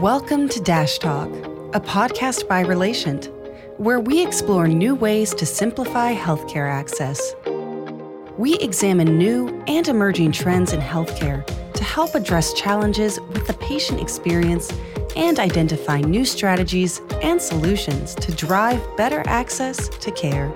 Welcome to Dash Talk, a podcast by Relatient, where we explore new ways to simplify healthcare access. We examine new and emerging trends in healthcare to help address challenges with the patient experience and identify new strategies and solutions to drive better access to care.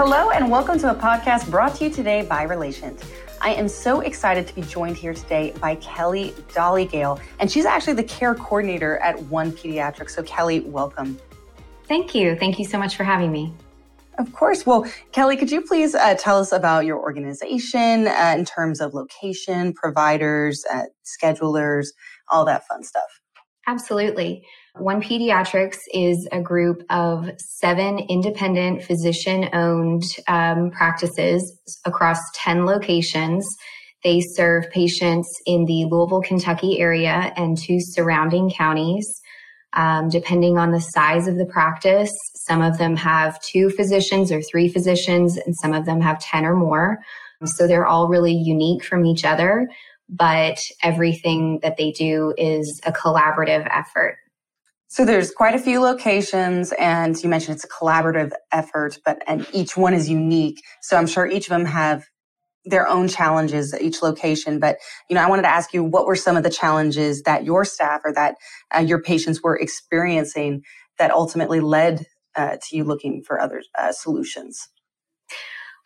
Hello, and welcome to a podcast brought to you today by Relatient. I am so excited to be joined here today by Kellie Doligale, and she's actually the care coordinator at One Pediatrics. So, Kellie, welcome. Thank you. Thank you so much for having me. Of course. Well, Kellie, could you please uh, tell us about your organization uh, in terms of location, providers, uh, schedulers, all that fun stuff? Absolutely. One Pediatrics is a group of seven independent physician owned um, practices across 10 locations. They serve patients in the Louisville, Kentucky area and two surrounding counties. Um, depending on the size of the practice, some of them have two physicians or three physicians, and some of them have 10 or more. So they're all really unique from each other but everything that they do is a collaborative effort. So there's quite a few locations and you mentioned it's a collaborative effort, but and each one is unique. So I'm sure each of them have their own challenges at each location. But, you know, I wanted to ask you, what were some of the challenges that your staff or that uh, your patients were experiencing that ultimately led uh, to you looking for other uh, solutions?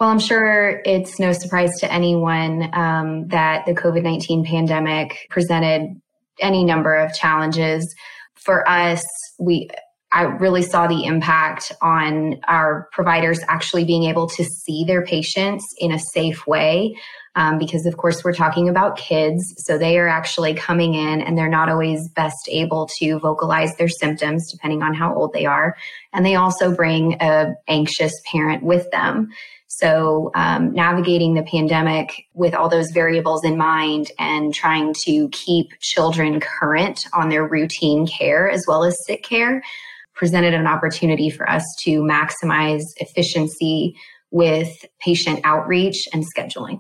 Well, I'm sure it's no surprise to anyone um, that the COVID 19 pandemic presented any number of challenges. For us, we I really saw the impact on our providers actually being able to see their patients in a safe way. Um, because, of course, we're talking about kids. So they are actually coming in and they're not always best able to vocalize their symptoms, depending on how old they are. And they also bring a anxious parent with them. So, um, navigating the pandemic with all those variables in mind and trying to keep children current on their routine care as well as sick care presented an opportunity for us to maximize efficiency with patient outreach and scheduling.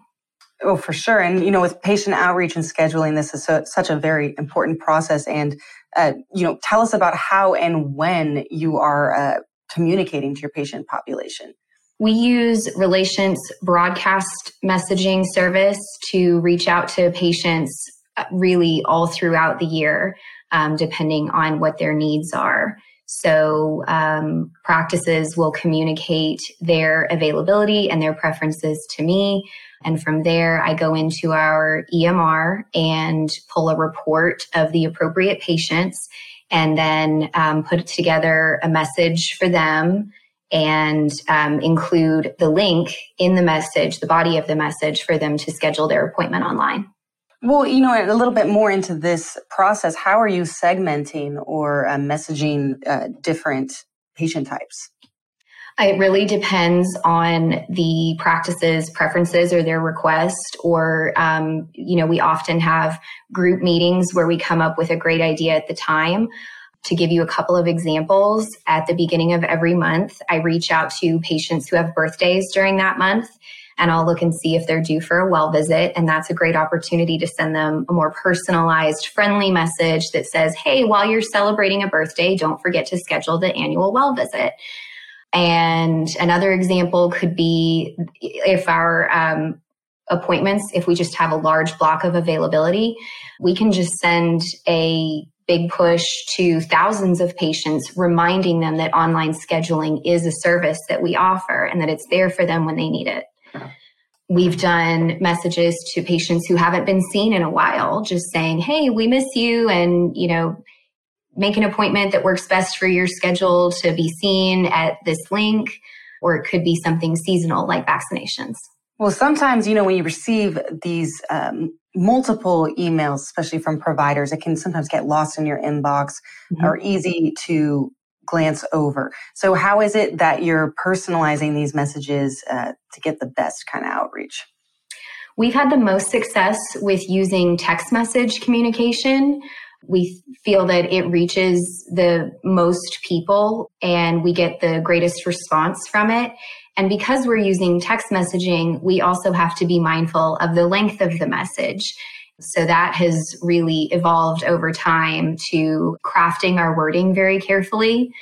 Oh, for sure. And, you know, with patient outreach and scheduling, this is so, such a very important process. And, uh, you know, tell us about how and when you are uh, communicating to your patient population. We use Relatient's broadcast messaging service to reach out to patients uh, really all throughout the year, um, depending on what their needs are. So, um, practices will communicate their availability and their preferences to me. And from there, I go into our EMR and pull a report of the appropriate patients and then um, put together a message for them and um, include the link in the message, the body of the message for them to schedule their appointment online. Well, you know, a little bit more into this process, how are you segmenting or uh, messaging uh, different patient types? It really depends on the practices, preferences, or their request. Or, um, you know, we often have group meetings where we come up with a great idea at the time. To give you a couple of examples, at the beginning of every month, I reach out to patients who have birthdays during that month and I'll look and see if they're due for a well visit. And that's a great opportunity to send them a more personalized, friendly message that says, Hey, while you're celebrating a birthday, don't forget to schedule the annual well visit. And another example could be if our um, appointments, if we just have a large block of availability, we can just send a big push to thousands of patients, reminding them that online scheduling is a service that we offer and that it's there for them when they need it. We've done messages to patients who haven't been seen in a while, just saying, Hey, we miss you. And, you know, make an appointment that works best for your schedule to be seen at this link, or it could be something seasonal like vaccinations. Well, sometimes, you know, when you receive these um, multiple emails, especially from providers, it can sometimes get lost in your inbox mm-hmm. or easy to glance over. So, how is it that you're personalizing these messages uh, to get the best kind of outreach? We've had the most success with using text message communication. We feel that it reaches the most people and we get the greatest response from it. And because we're using text messaging, we also have to be mindful of the length of the message. So that has really evolved over time to crafting our wording very carefully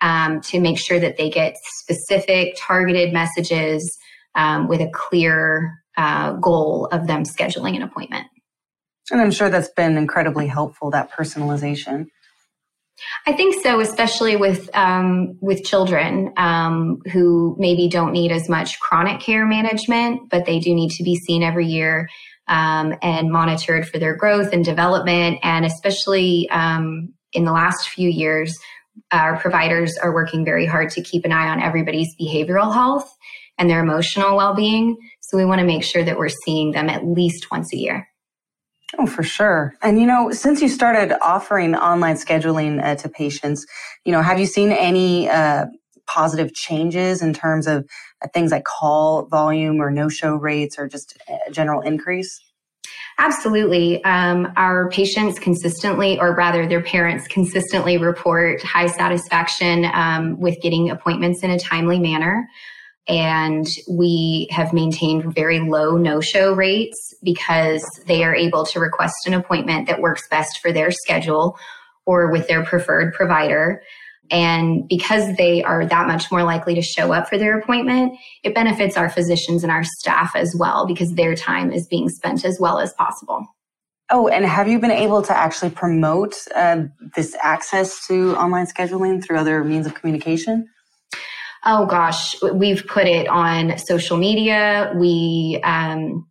um, to make sure that they get specific, targeted messages um, with a clear uh, goal of them scheduling an appointment. And I'm sure that's been incredibly helpful, that personalization. I think so, especially with um, with children um, who maybe don't need as much chronic care management, but they do need to be seen every year um, and monitored for their growth and development. And especially um, in the last few years, our providers are working very hard to keep an eye on everybody's behavioral health and their emotional well being. So we want to make sure that we're seeing them at least once a year. Oh, for sure. And you know, since you started offering online scheduling uh, to patients, you know, have you seen any uh, positive changes in terms of uh, things like call volume or no-show rates, or just a general increase? Absolutely. Um, our patients consistently, or rather their parents consistently report high satisfaction um, with getting appointments in a timely manner and we have maintained very low no show rates because they are able to request an appointment that works best for their schedule or with their preferred provider. And because they are that much more likely to show up for their appointment, it benefits our physicians and our staff as well because their time is being spent as well as possible. Oh, and have you been able to actually promote uh, this access to online scheduling through other means of communication? Oh gosh, we've put it on social media. We, um,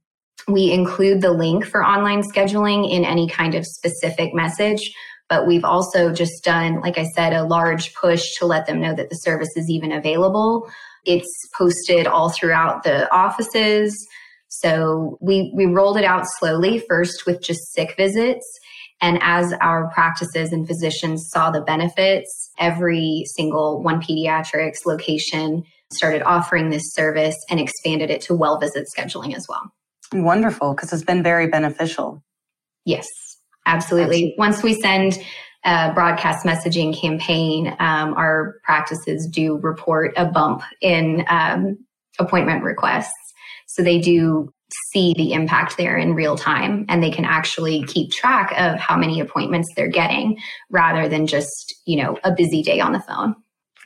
we include the link for online scheduling in any kind of specific message. But we've also just done, like I said, a large push to let them know that the service is even available. It's posted all throughout the offices. So we, we rolled it out slowly, first with just sick visits. And as our practices and physicians saw the benefits, every single One Pediatrics location started offering this service and expanded it to well visit scheduling as well. Wonderful, because it's been very beneficial. Yes, absolutely. absolutely. Once we send a broadcast messaging campaign, um, our practices do report a bump in um, appointment requests. So they do see the impact there in real time and they can actually keep track of how many appointments they're getting rather than just, you know, a busy day on the phone.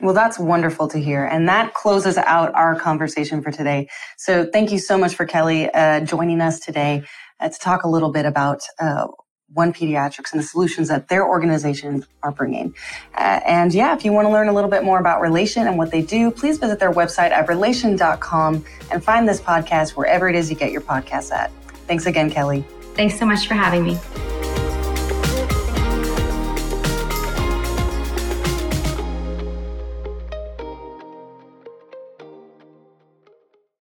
Well, that's wonderful to hear. And that closes out our conversation for today. So thank you so much for Kellie uh, joining us today uh, to talk a little bit about uh, one Pediatrics and the solutions that their organization are bringing. Uh, and yeah, if you want to learn a little bit more about Relatient and what they do, please visit their website at relatient.com and find this podcast wherever it is you get your podcasts at. Thanks again, Kellie. Thanks so much for having me.